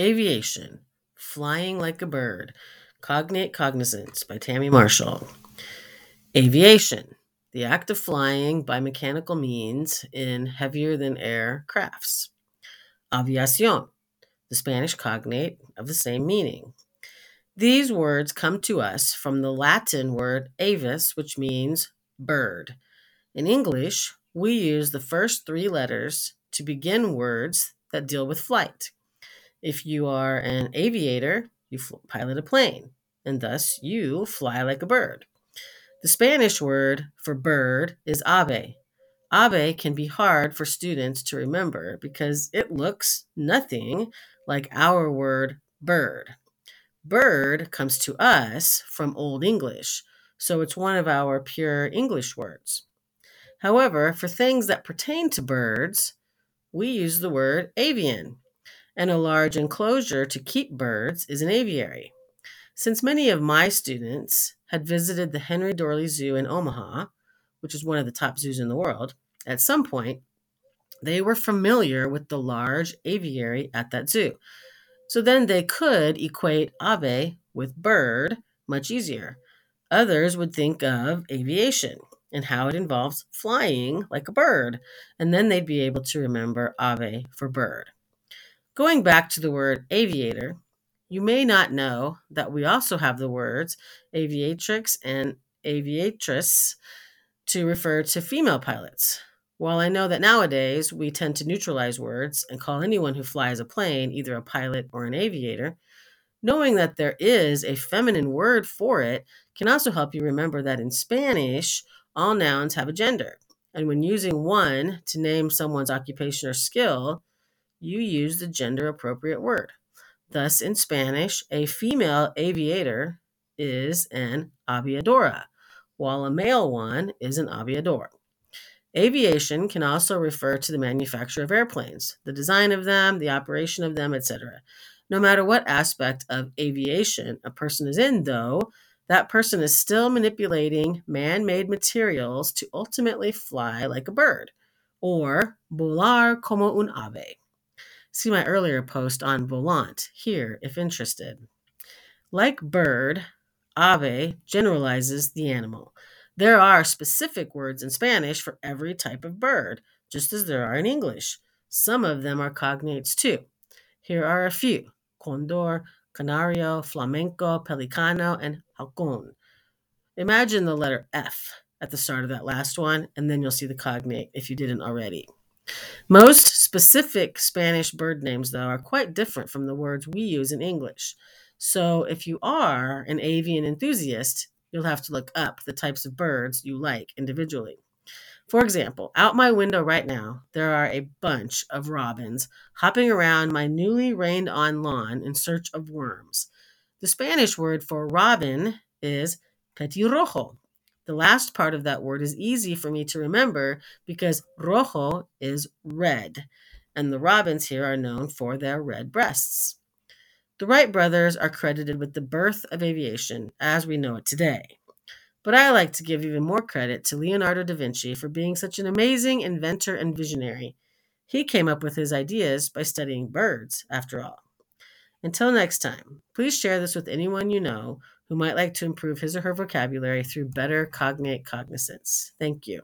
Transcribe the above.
Aviation, Flying Like a Bird, Cognate Cognizance by Tammy Marshall. Aviation, the act of flying by mechanical means in heavier than air crafts. Aviación, the Spanish cognate of the same meaning. These words come to us from the Latin word avis, which means bird. In English, we use the first three letters to begin words that deal with flight. If you are an aviator, you pilot a plane, and thus you fly like a bird. The Spanish word for bird is ave. Ave can be hard for students to remember because it looks nothing like our word bird. Bird comes to us from Old English, so it's one of our pure English words. However, for things that pertain to birds, we use the word avian and a large enclosure to keep birds is an aviary. Since many of my students had visited the Henry Doorly Zoo in Omaha, which is one of the top zoos in the world, at some point, they were familiar with the large aviary at that zoo. So then they could equate ave with bird much easier. Others would think of aviation and how it involves flying like a bird, and then they'd be able to remember ave for bird. Going back to the word aviator, you may not know that we also have the words aviatrix and aviatress to refer to female pilots. While I know that nowadays we tend to neutralize words and call anyone who flies a plane either a pilot or an aviator, knowing that there is a feminine word for it can also help you remember that in Spanish, all nouns have a gender. And when using one to name someone's occupation or skill, you use the gender appropriate word. Thus, in Spanish, a female aviator is an aviadora, while a male one is an aviador. Aviation can also refer to the manufacture of airplanes, the design of them, the operation of them, etc. No matter what aspect of aviation a person is in, though, that person is still manipulating man made materials to ultimately fly like a bird, or volar como un ave. See my earlier post on volant here if interested. Like bird, ave generalizes the animal. There are specific words in Spanish for every type of bird, just as there are in English. Some of them are cognates too. Here are a few condor, canario, flamenco, pelicano, and halcon. Imagine the letter F at the start of that last one, and then you'll see the cognate if you didn't already. Most specific Spanish bird names, though, are quite different from the words we use in English. So if you are an avian enthusiast, you'll have to look up the types of birds you like individually. For example, out my window right now, there are a bunch of robins hopping around my newly rained on lawn in search of worms. The Spanish word for robin is petirrojo, the last part of that word is easy for me to remember because rojo is red, and the robins here are known for their red breasts. The Wright brothers are credited with the birth of aviation as we know it today. But I like to give even more credit to Leonardo da Vinci for being such an amazing inventor and visionary. He came up with his ideas by studying birds, after all. Until next time, please share this with anyone you know who might like to improve his or her vocabulary through better cognate cognizance. Thank you.